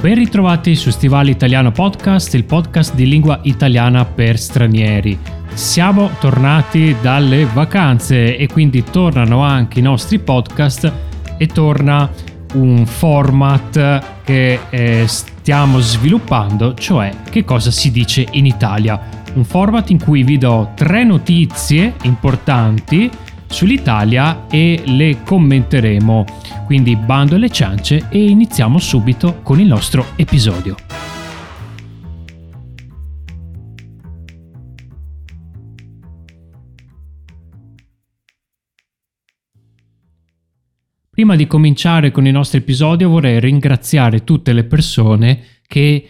Ben ritrovati su Stivali Italiano Podcast, il podcast di lingua italiana per stranieri. Siamo tornati dalle vacanze e quindi tornano anche i nostri podcast e torna un format che eh, stiamo sviluppando, cioè che cosa si dice in Italia. Un format in cui vi do tre notizie importanti sull'Italia e le commenteremo. Quindi bando alle ciance e iniziamo subito con il nostro episodio. Prima di cominciare con il nostro episodio vorrei ringraziare tutte le persone che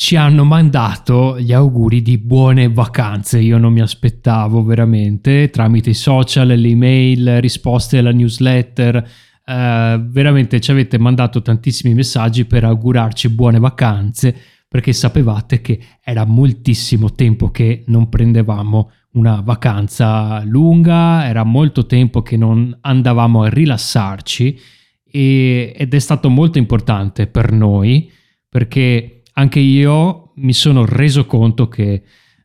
ci hanno mandato gli auguri di buone vacanze. Io non mi aspettavo veramente tramite i social, le email, risposte alla newsletter. Eh, veramente ci avete mandato tantissimi messaggi per augurarci buone vacanze perché sapevate che era moltissimo tempo che non prendevamo una vacanza lunga, era molto tempo che non andavamo a rilassarci e, ed è stato molto importante per noi perché anche io mi sono reso conto che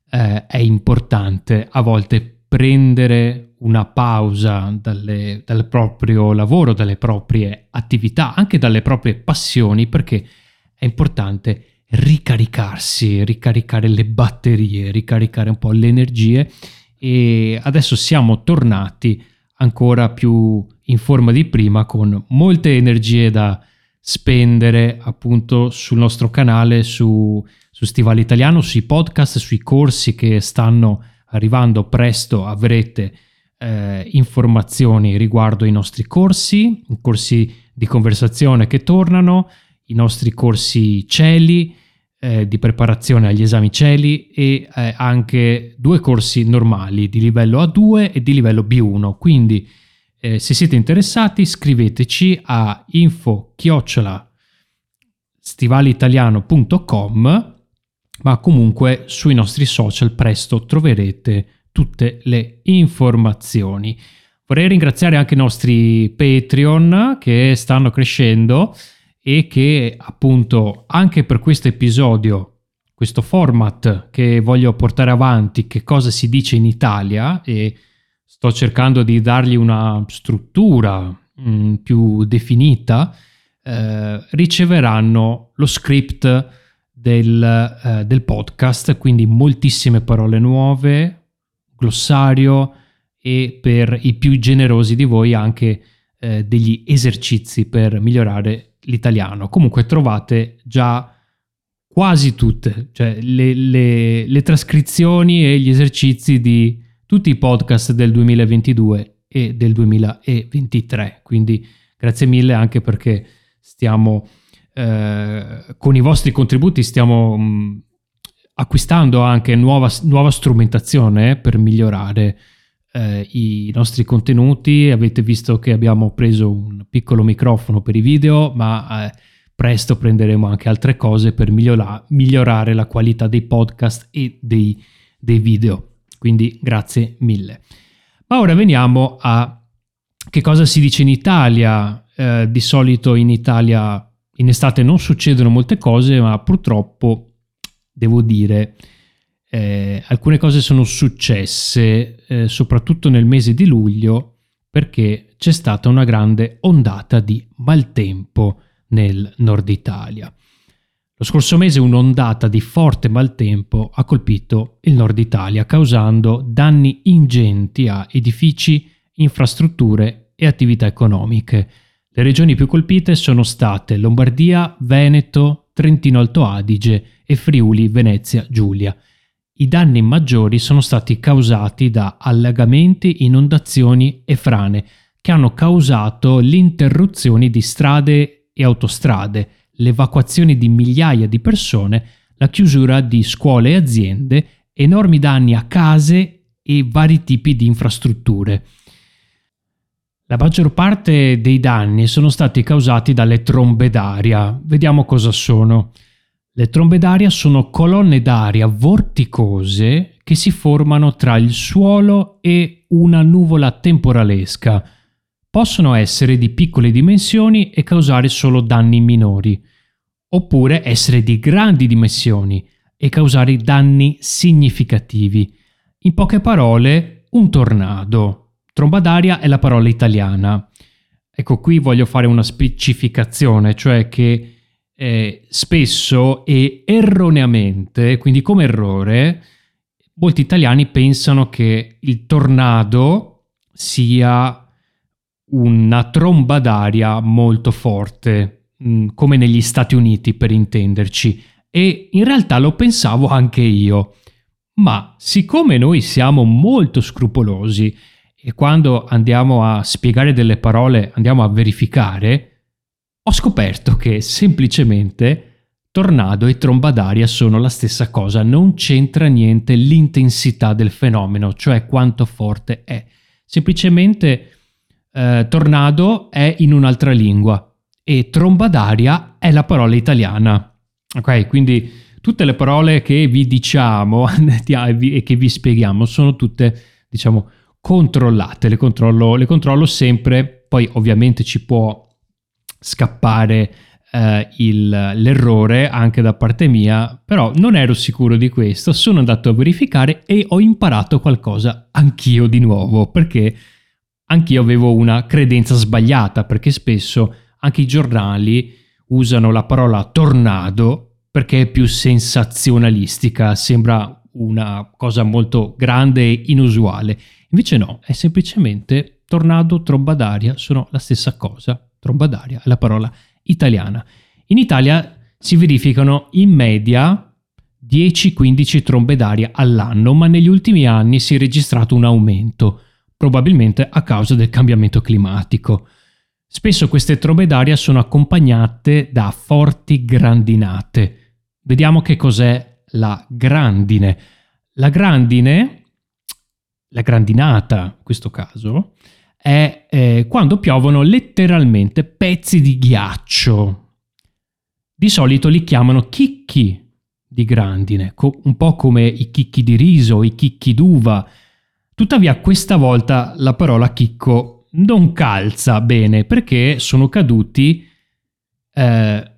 eh, è importante a volte prendere una pausa dalle, dal proprio lavoro, dalle proprie attività, anche dalle proprie passioni, perché è importante ricaricarsi, ricaricare le batterie, ricaricare un po' le energie. E adesso siamo tornati ancora più in forma di prima con molte energie da, spendere appunto sul nostro canale su, su Stivale Italiano, sui podcast, sui corsi che stanno arrivando presto avrete eh, informazioni riguardo i nostri corsi, i corsi di conversazione che tornano, i nostri corsi cieli eh, di preparazione agli esami cieli e eh, anche due corsi normali di livello A2 e di livello B1. Quindi eh, se siete interessati scriveteci a info stivaliitaliano.com ma comunque sui nostri social presto troverete tutte le informazioni. Vorrei ringraziare anche i nostri Patreon che stanno crescendo e che appunto anche per questo episodio, questo format che voglio portare avanti, che cosa si dice in Italia e sto cercando di dargli una struttura mh, mm, più definita, eh, riceveranno lo script del, eh, del, podcast, quindi moltissime parole nuove, glossario e per i più generosi di voi anche eh, degli esercizi per migliorare l'italiano. Comunque trovate già quasi tutte, cioè le, le, le trascrizioni e gli esercizi di tutti i podcast del 2022 e del 2023. Quindi grazie mille anche perché stiamo eh, con i vostri contributi stiamo mh, mm, acquistando anche nuova, nuova strumentazione per migliorare eh, i nostri contenuti. Avete visto che abbiamo preso un piccolo microfono per i video, ma eh, presto prenderemo anche altre cose per migliora- migliorare la qualità dei podcast e dei, dei video. Quindi grazie mille. Ma ora veniamo a che cosa si dice in Italia. Eh, di solito in Italia in estate non succedono molte cose, ma purtroppo devo dire eh, alcune cose sono successe, eh, soprattutto nel mese di luglio, perché c'è stata una grande ondata di maltempo nel nord Italia. Lo scorso mese un'ondata di forte maltempo ha colpito il nord Italia, causando danni ingenti a edifici, infrastrutture e attività economiche. Le regioni più colpite sono state Lombardia, Veneto, Trentino Alto Adige e Friuli Venezia Giulia. I danni maggiori sono stati causati da allagamenti, inondazioni e frane, che hanno causato l'interruzione di strade e autostrade, l'evacuazione di migliaia di persone, la chiusura di scuole e aziende, enormi danni a case e vari tipi di infrastrutture. La maggior parte dei danni sono stati causati dalle trombe d'aria. Vediamo cosa sono. Le trombe d'aria sono colonne d'aria vorticose che si formano tra il suolo e una nuvola temporalesca possono essere di piccole dimensioni e causare solo danni minori. oppure essere di grandi dimensioni e causare danni significativi. In poche parole, un tornado. Tromba d'aria è la parola italiana. Ecco, qui voglio fare una specificazione, cioè che eh, spesso e erroneamente, quindi come errore, molti italiani pensano che il tornado sia una tromba d'aria molto forte, mm, come negli Stati Uniti per intenderci, e in realtà lo pensavo anche io. Ma siccome noi siamo molto scrupolosi e quando andiamo a spiegare delle parole andiamo a verificare, ho scoperto che semplicemente tornado e tromba d'aria sono la stessa cosa, non c'entra niente l'intensità del fenomeno, cioè quanto forte è. Semplicemente eh, tornado è in un'altra lingua e tromba d'aria è la parola italiana. Ok, quindi tutte le parole che vi diciamo e che vi spieghiamo sono tutte, diciamo, controllate, le controllo, le controllo sempre, poi ovviamente ci può scappare eh, il, l'errore anche da parte mia, però non ero sicuro di questo, sono andato a verificare e ho imparato qualcosa anch'io di nuovo, perché anch'io avevo una credenza sbagliata, perché spesso anche i giornali usano la parola tornado perché è più sensazionalistica, sembra una cosa molto grande e inusuale. Invece no, è semplicemente tornado, tromba d'aria, sono la stessa cosa. Tromba d'aria è la parola italiana. In Italia si verificano in media 10-15 trombe d'aria all'anno, ma negli ultimi anni si è registrato un aumento, probabilmente a causa del cambiamento climatico. Spesso queste trombe d'aria sono accompagnate da forti grandinate. Vediamo che cos'è la grandine. La grandine, la grandinata in questo caso, è eh, quando piovono letteralmente pezzi di ghiaccio. Di solito li chiamano chicchi di grandine, co- un po' come i chicchi di riso, i chicchi d'uva. Tuttavia questa volta la parola chicco non calza bene perché sono caduti eh,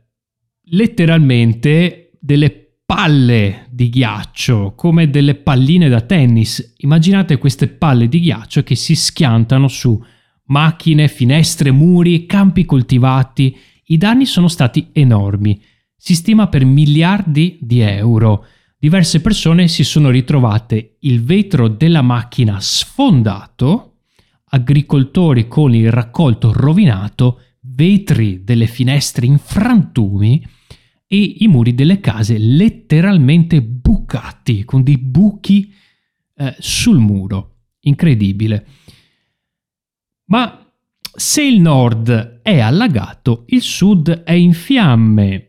letteralmente delle palle di ghiaccio, come delle palline da tennis. Immaginate queste palle di ghiaccio che si schiantano su macchine, finestre, muri, campi coltivati. I danni sono stati enormi. Si stima per miliardi di euro. Diverse persone si sono ritrovate il vetro della macchina sfondato, agricoltori con il raccolto rovinato, vetri delle finestre in frantumi e i muri delle case letteralmente bucati, con dei buchi eh, sul muro. Incredibile. Ma se il nord è allagato, il sud è in fiamme.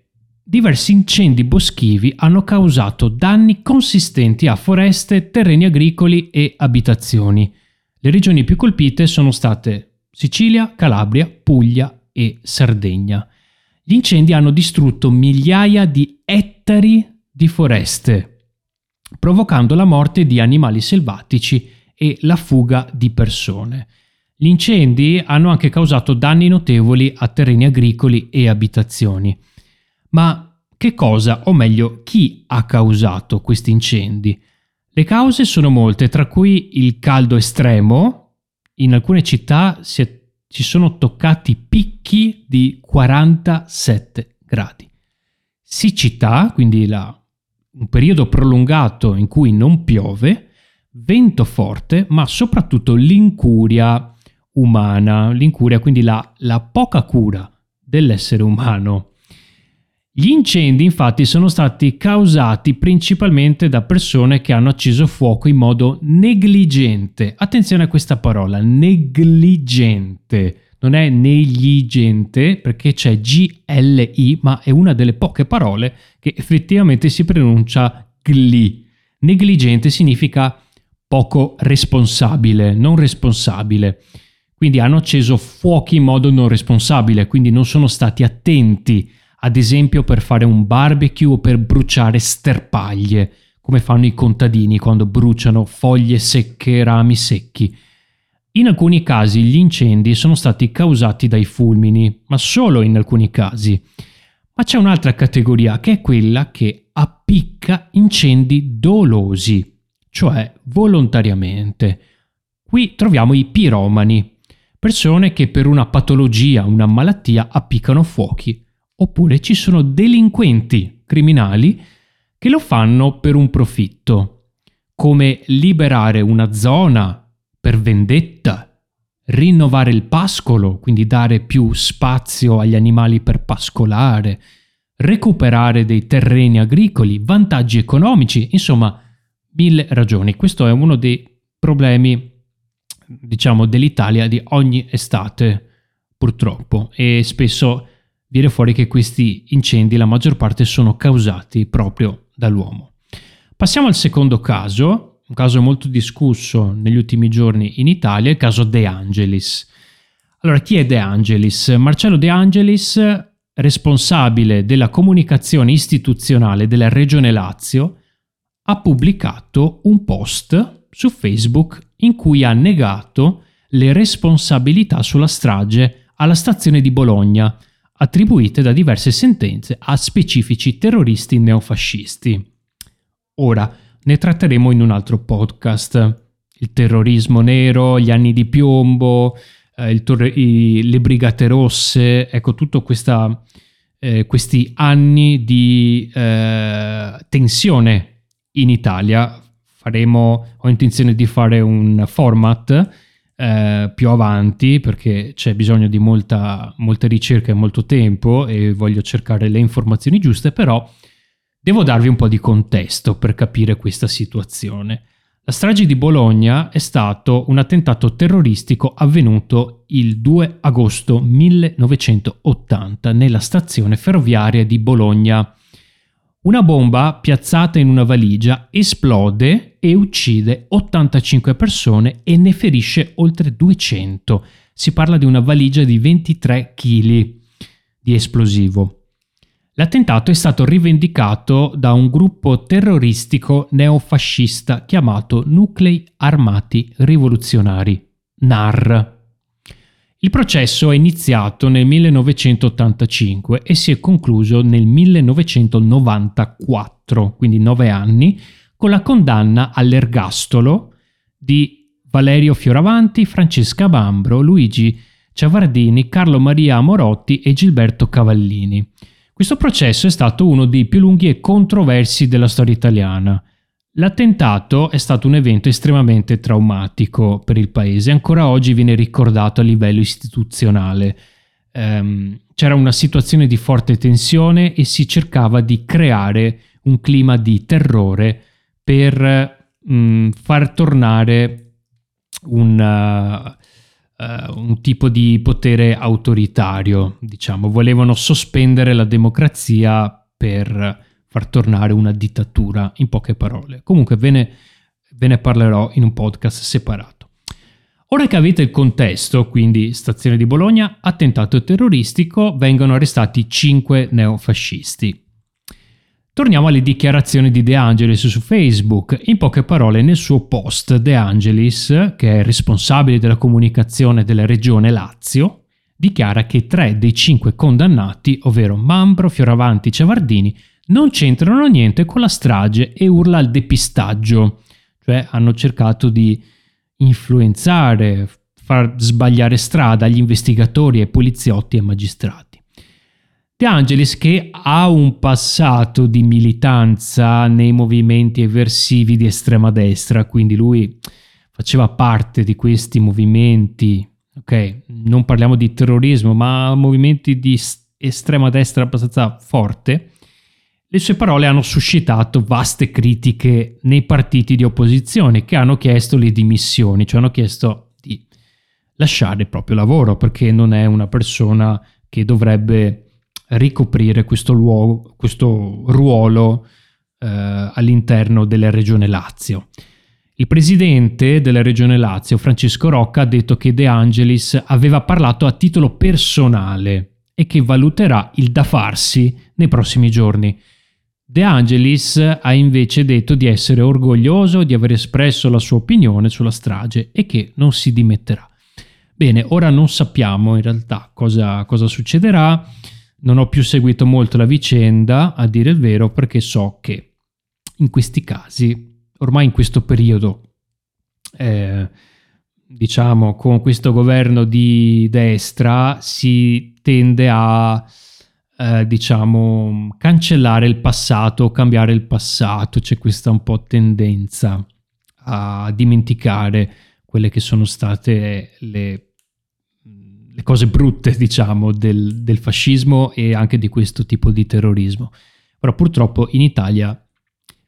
Diversi incendi boschivi hanno causato danni consistenti a foreste, terreni agricoli e abitazioni. Le regioni più colpite sono state Sicilia, Calabria, Puglia e Sardegna. Gli incendi hanno distrutto migliaia di ettari di foreste, provocando la morte di animali selvatici e la fuga di persone. Gli incendi hanno anche causato danni notevoli a terreni agricoli e abitazioni. Ma che cosa, o meglio, chi ha causato questi incendi? Le cause sono molte, tra cui il caldo estremo. In alcune città si è ci sono toccati picchi di 47 gradi. Siccità, quindi la, un periodo prolungato in cui non piove, vento forte, ma soprattutto l'incuria umana, l'incuria, quindi la, la poca cura dell'essere umano. Gli incendi infatti sono stati causati principalmente da persone che hanno acceso fuoco in modo negligente. Attenzione a questa parola, negligente. Non è negligente perché c'è GLI, ma è una delle poche parole che effettivamente si pronuncia GLI. Negligente significa poco responsabile, non responsabile. Quindi hanno acceso fuochi in modo non responsabile, quindi non sono stati attenti ad esempio per fare un barbecue o per bruciare sterpaglie, come fanno i contadini quando bruciano foglie secche e rami secchi. In alcuni casi gli incendi sono stati causati dai fulmini, ma solo in alcuni casi. Ma c'è un'altra categoria che è quella che appicca incendi dolosi, cioè volontariamente. Qui troviamo i piromani, persone che per una patologia, una malattia appiccano fuochi, oppure ci sono delinquenti criminali che lo fanno per un profitto, come liberare una zona per vendetta, rinnovare il pascolo, quindi dare più spazio agli animali per pascolare, recuperare dei terreni agricoli, vantaggi economici, insomma, mille ragioni. Questo è uno dei problemi, diciamo, dell'Italia di ogni estate, purtroppo, e spesso viene fuori che questi incendi, la maggior parte, sono causati proprio dall'uomo. Passiamo al secondo caso, un caso molto discusso negli ultimi giorni in Italia, il caso De Angelis. Allora, chi è De Angelis? Marcello De Angelis, responsabile della comunicazione istituzionale della Regione Lazio, ha pubblicato un post su Facebook in cui ha negato le responsabilità sulla strage alla stazione di Bologna, attribuite da diverse sentenze a specifici terroristi neofascisti. Ora, ne tratteremo in un altro podcast. Il terrorismo nero, gli anni di piombo, eh, torre, i, le brigate rosse, ecco, tutti eh, questi anni di eh, tensione in Italia. Faremo, ho intenzione di fare un format eh, più avanti perché c'è bisogno di molta, molta ricerca e molto tempo e voglio cercare le informazioni giuste, però Devo darvi un po' di contesto per capire questa situazione. La strage di Bologna è stato un attentato terroristico avvenuto il 2 agosto 1980 nella stazione ferroviaria di Bologna. Una bomba piazzata in una valigia esplode e uccide 85 persone e ne ferisce oltre 200. Si parla di una valigia di 23 kg di esplosivo. L'attentato è stato rivendicato da un gruppo terroristico neofascista chiamato Nuclei Armati Rivoluzionari, NAR. Il processo è iniziato nel 1985 e si è concluso nel 1994, quindi nove anni, con la condanna all'ergastolo di Valerio Fioravanti, Francesca Bambro, Luigi Ciavardini, Carlo Maria Morotti e Gilberto Cavallini. Questo processo è stato uno dei più lunghi e controversi della storia italiana. L'attentato è stato un evento estremamente traumatico per il paese, ancora oggi viene ricordato a livello istituzionale. Um, c'era una situazione di forte tensione e si cercava di creare un clima di terrore per um, far tornare un, uh, un tipo di potere autoritario, diciamo, volevano sospendere la democrazia per far tornare una dittatura, in poche parole. Comunque ve ne, ve ne parlerò in un podcast separato. Ora che avete il contesto, quindi stazione di Bologna, attentato terroristico, vengono arrestati 5 neofascisti. Torniamo alle dichiarazioni di De Angelis su Facebook. In poche parole, nel suo post, De Angelis, che è responsabile della comunicazione della regione Lazio, dichiara che tre dei cinque condannati, ovvero Mambro, Fioravanti e Ciavardini, non c'entrano niente con la strage e urla al depistaggio, cioè hanno cercato di influenzare, far sbagliare strada agli investigatori, ai poliziotti e ai magistrati. De Angelis che ha un passato di militanza nei movimenti eversivi di estrema destra, quindi lui faceva parte di questi movimenti, ok? Non parliamo di terrorismo, ma movimenti di estrema destra abbastanza forte. Le sue parole hanno suscitato vaste critiche nei partiti di opposizione che hanno chiesto le dimissioni, cioè hanno chiesto di lasciare il proprio lavoro perché non è una persona che dovrebbe ricoprire questo, luogo, questo ruolo eh, all'interno della regione Lazio. Il presidente della regione Lazio, Francesco Rocca, ha detto che De Angelis aveva parlato a titolo personale e che valuterà il da farsi nei prossimi giorni. De Angelis ha invece detto di essere orgoglioso di aver espresso la sua opinione sulla strage e che non si dimetterà. Bene, ora non sappiamo in realtà cosa, cosa succederà non ho più seguito molto la vicenda, a dire il vero, perché so che in questi casi, ormai in questo periodo, eh, diciamo, con questo governo di destra si tende a, eh, diciamo, cancellare il passato, cambiare il passato, c'è questa un po' tendenza a dimenticare quelle che sono state le, le cose brutte, diciamo, del, del fascismo e anche di questo tipo di terrorismo. Però purtroppo in Italia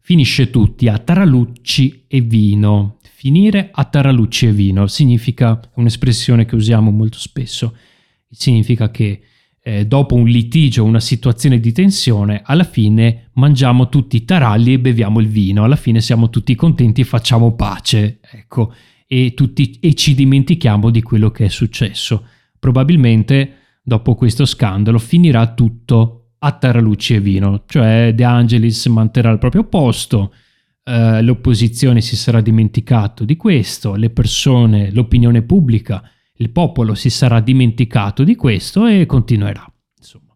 finisce tutti a taralucci e vino. Finire a taralucci e vino significa, è un'espressione che usiamo molto spesso, significa che eh, dopo un litigio, una situazione di tensione, alla fine mangiamo tutti i taralli e beviamo il vino, alla fine siamo tutti contenti e facciamo pace, ecco, e, tutti, e ci dimentichiamo di quello che è successo. Probabilmente dopo questo scandalo finirà tutto a Taralucci e Vino, cioè De Angelis manterrà il proprio posto, eh, l'opposizione si sarà dimenticato di questo, le persone, l'opinione pubblica, il popolo si sarà dimenticato di questo e continuerà. Insomma.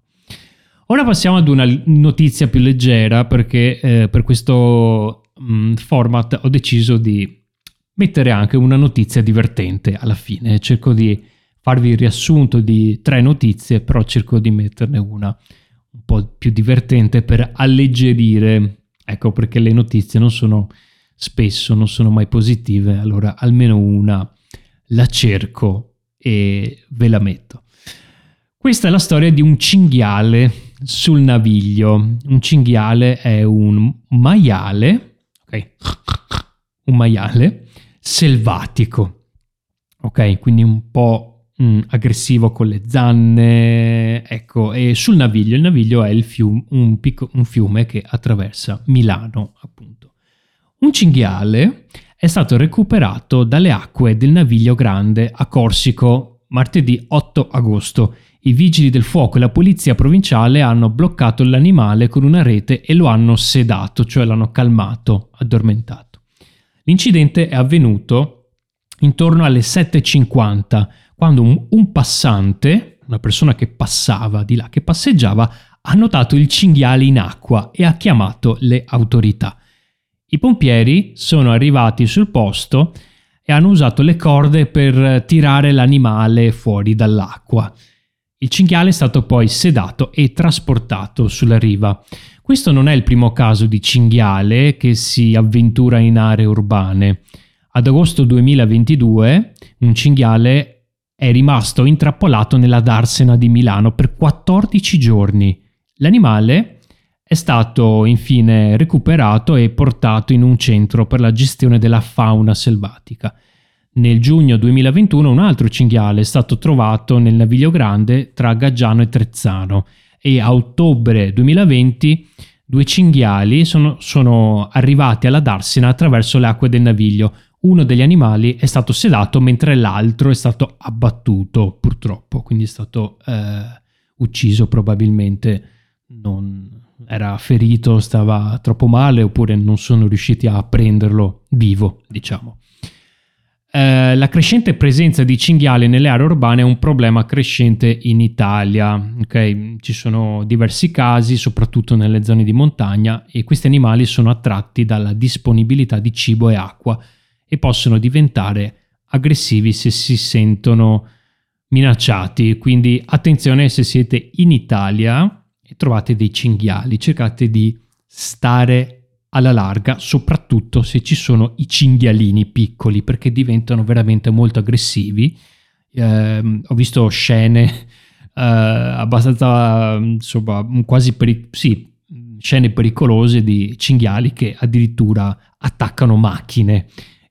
Ora passiamo ad una notizia più leggera perché eh, per questo mh, mm, format ho deciso di mettere anche una notizia divertente alla fine. Cerco di farvi il riassunto di tre notizie, però cerco di metterne una un po' più divertente per alleggerire. Ecco perché le notizie non sono spesso, non sono mai positive, allora almeno una la cerco e ve la metto. Questa è la storia di un cinghiale sul naviglio. Un cinghiale è un maiale, ok? Un maiale selvatico, ok? Quindi un po' mm, aggressivo con le zanne, ecco, e sul Naviglio, il Naviglio è il fiume, un, picco, un fiume che attraversa Milano, appunto. Un cinghiale è stato recuperato dalle acque del Naviglio Grande a Corsico martedì 8 agosto. I vigili del fuoco e la polizia provinciale hanno bloccato l'animale con una rete e lo hanno sedato, cioè l'hanno calmato, addormentato. L'incidente è avvenuto intorno alle 7.50 quando un, un passante, una persona che passava di là, che passeggiava, ha notato il cinghiale in acqua e ha chiamato le autorità. I pompieri sono arrivati sul posto e hanno usato le corde per tirare l'animale fuori dall'acqua. Il cinghiale è stato poi sedato e trasportato sulla riva. Questo non è il primo caso di cinghiale che si avventura in aree urbane. Ad agosto 2022 un cinghiale è rimasto intrappolato nella Darsena di Milano per 14 giorni. L'animale è stato infine recuperato e portato in un centro per la gestione della fauna selvatica. Nel giugno 2021 un altro cinghiale è stato trovato nel Naviglio Grande tra Gaggiano e Trezzano e a ottobre 2020 due cinghiali sono, sono arrivati alla Darsena attraverso le acque del Naviglio, uno degli animali è stato sedato mentre l'altro è stato abbattuto purtroppo, quindi è stato eh, ucciso probabilmente, non era ferito, stava troppo male oppure non sono riusciti a prenderlo vivo, diciamo. Eh, la crescente presenza di cinghiali nelle aree urbane è un problema crescente in Italia. Okay? Ci sono diversi casi, soprattutto nelle zone di montagna, e questi animali sono attratti dalla disponibilità di cibo e acqua e possono diventare aggressivi se si sentono minacciati. Quindi attenzione se siete in Italia e trovate dei cinghiali, cercate di stare alla larga, soprattutto se ci sono i cinghialini piccoli, perché diventano veramente molto aggressivi. Eh, ho visto scene eh, abbastanza, insomma, quasi peri- sì, scene pericolose di cinghiali che addirittura attaccano macchine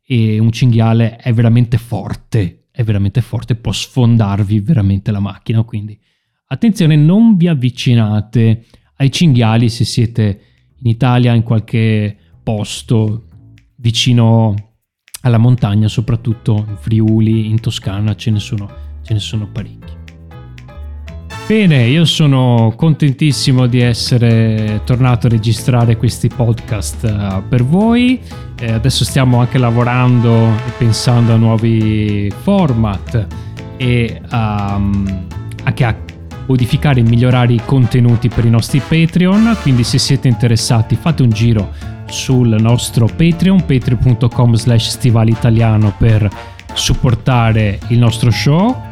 e un cinghiale è veramente forte, è veramente forte, può sfondarvi veramente la macchina, quindi attenzione, non vi avvicinate ai cinghiali se siete in Italia, in qualche posto vicino alla montagna, soprattutto in Friuli, in Toscana, ce ne sono, ce ne sono parecchi. Bene, io sono contentissimo di essere tornato a registrare questi podcast uh, per voi. Eh, adesso stiamo anche lavorando e pensando a nuovi format e um, anche a modificare e migliorare i contenuti per i nostri Patreon, quindi se siete interessati fate un giro sul nostro Patreon, patreon.com slash stivalitaliano per supportare il nostro show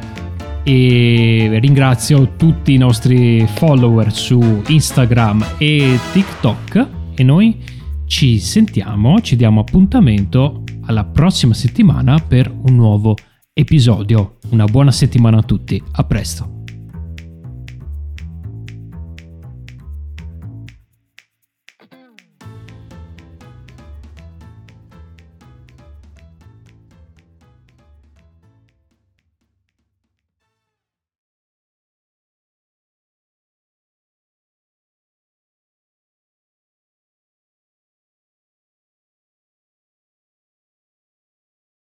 e ringrazio tutti i nostri follower su Instagram e TikTok e noi ci sentiamo, ci diamo appuntamento alla prossima settimana per un nuovo episodio. Una buona settimana a tutti, a presto.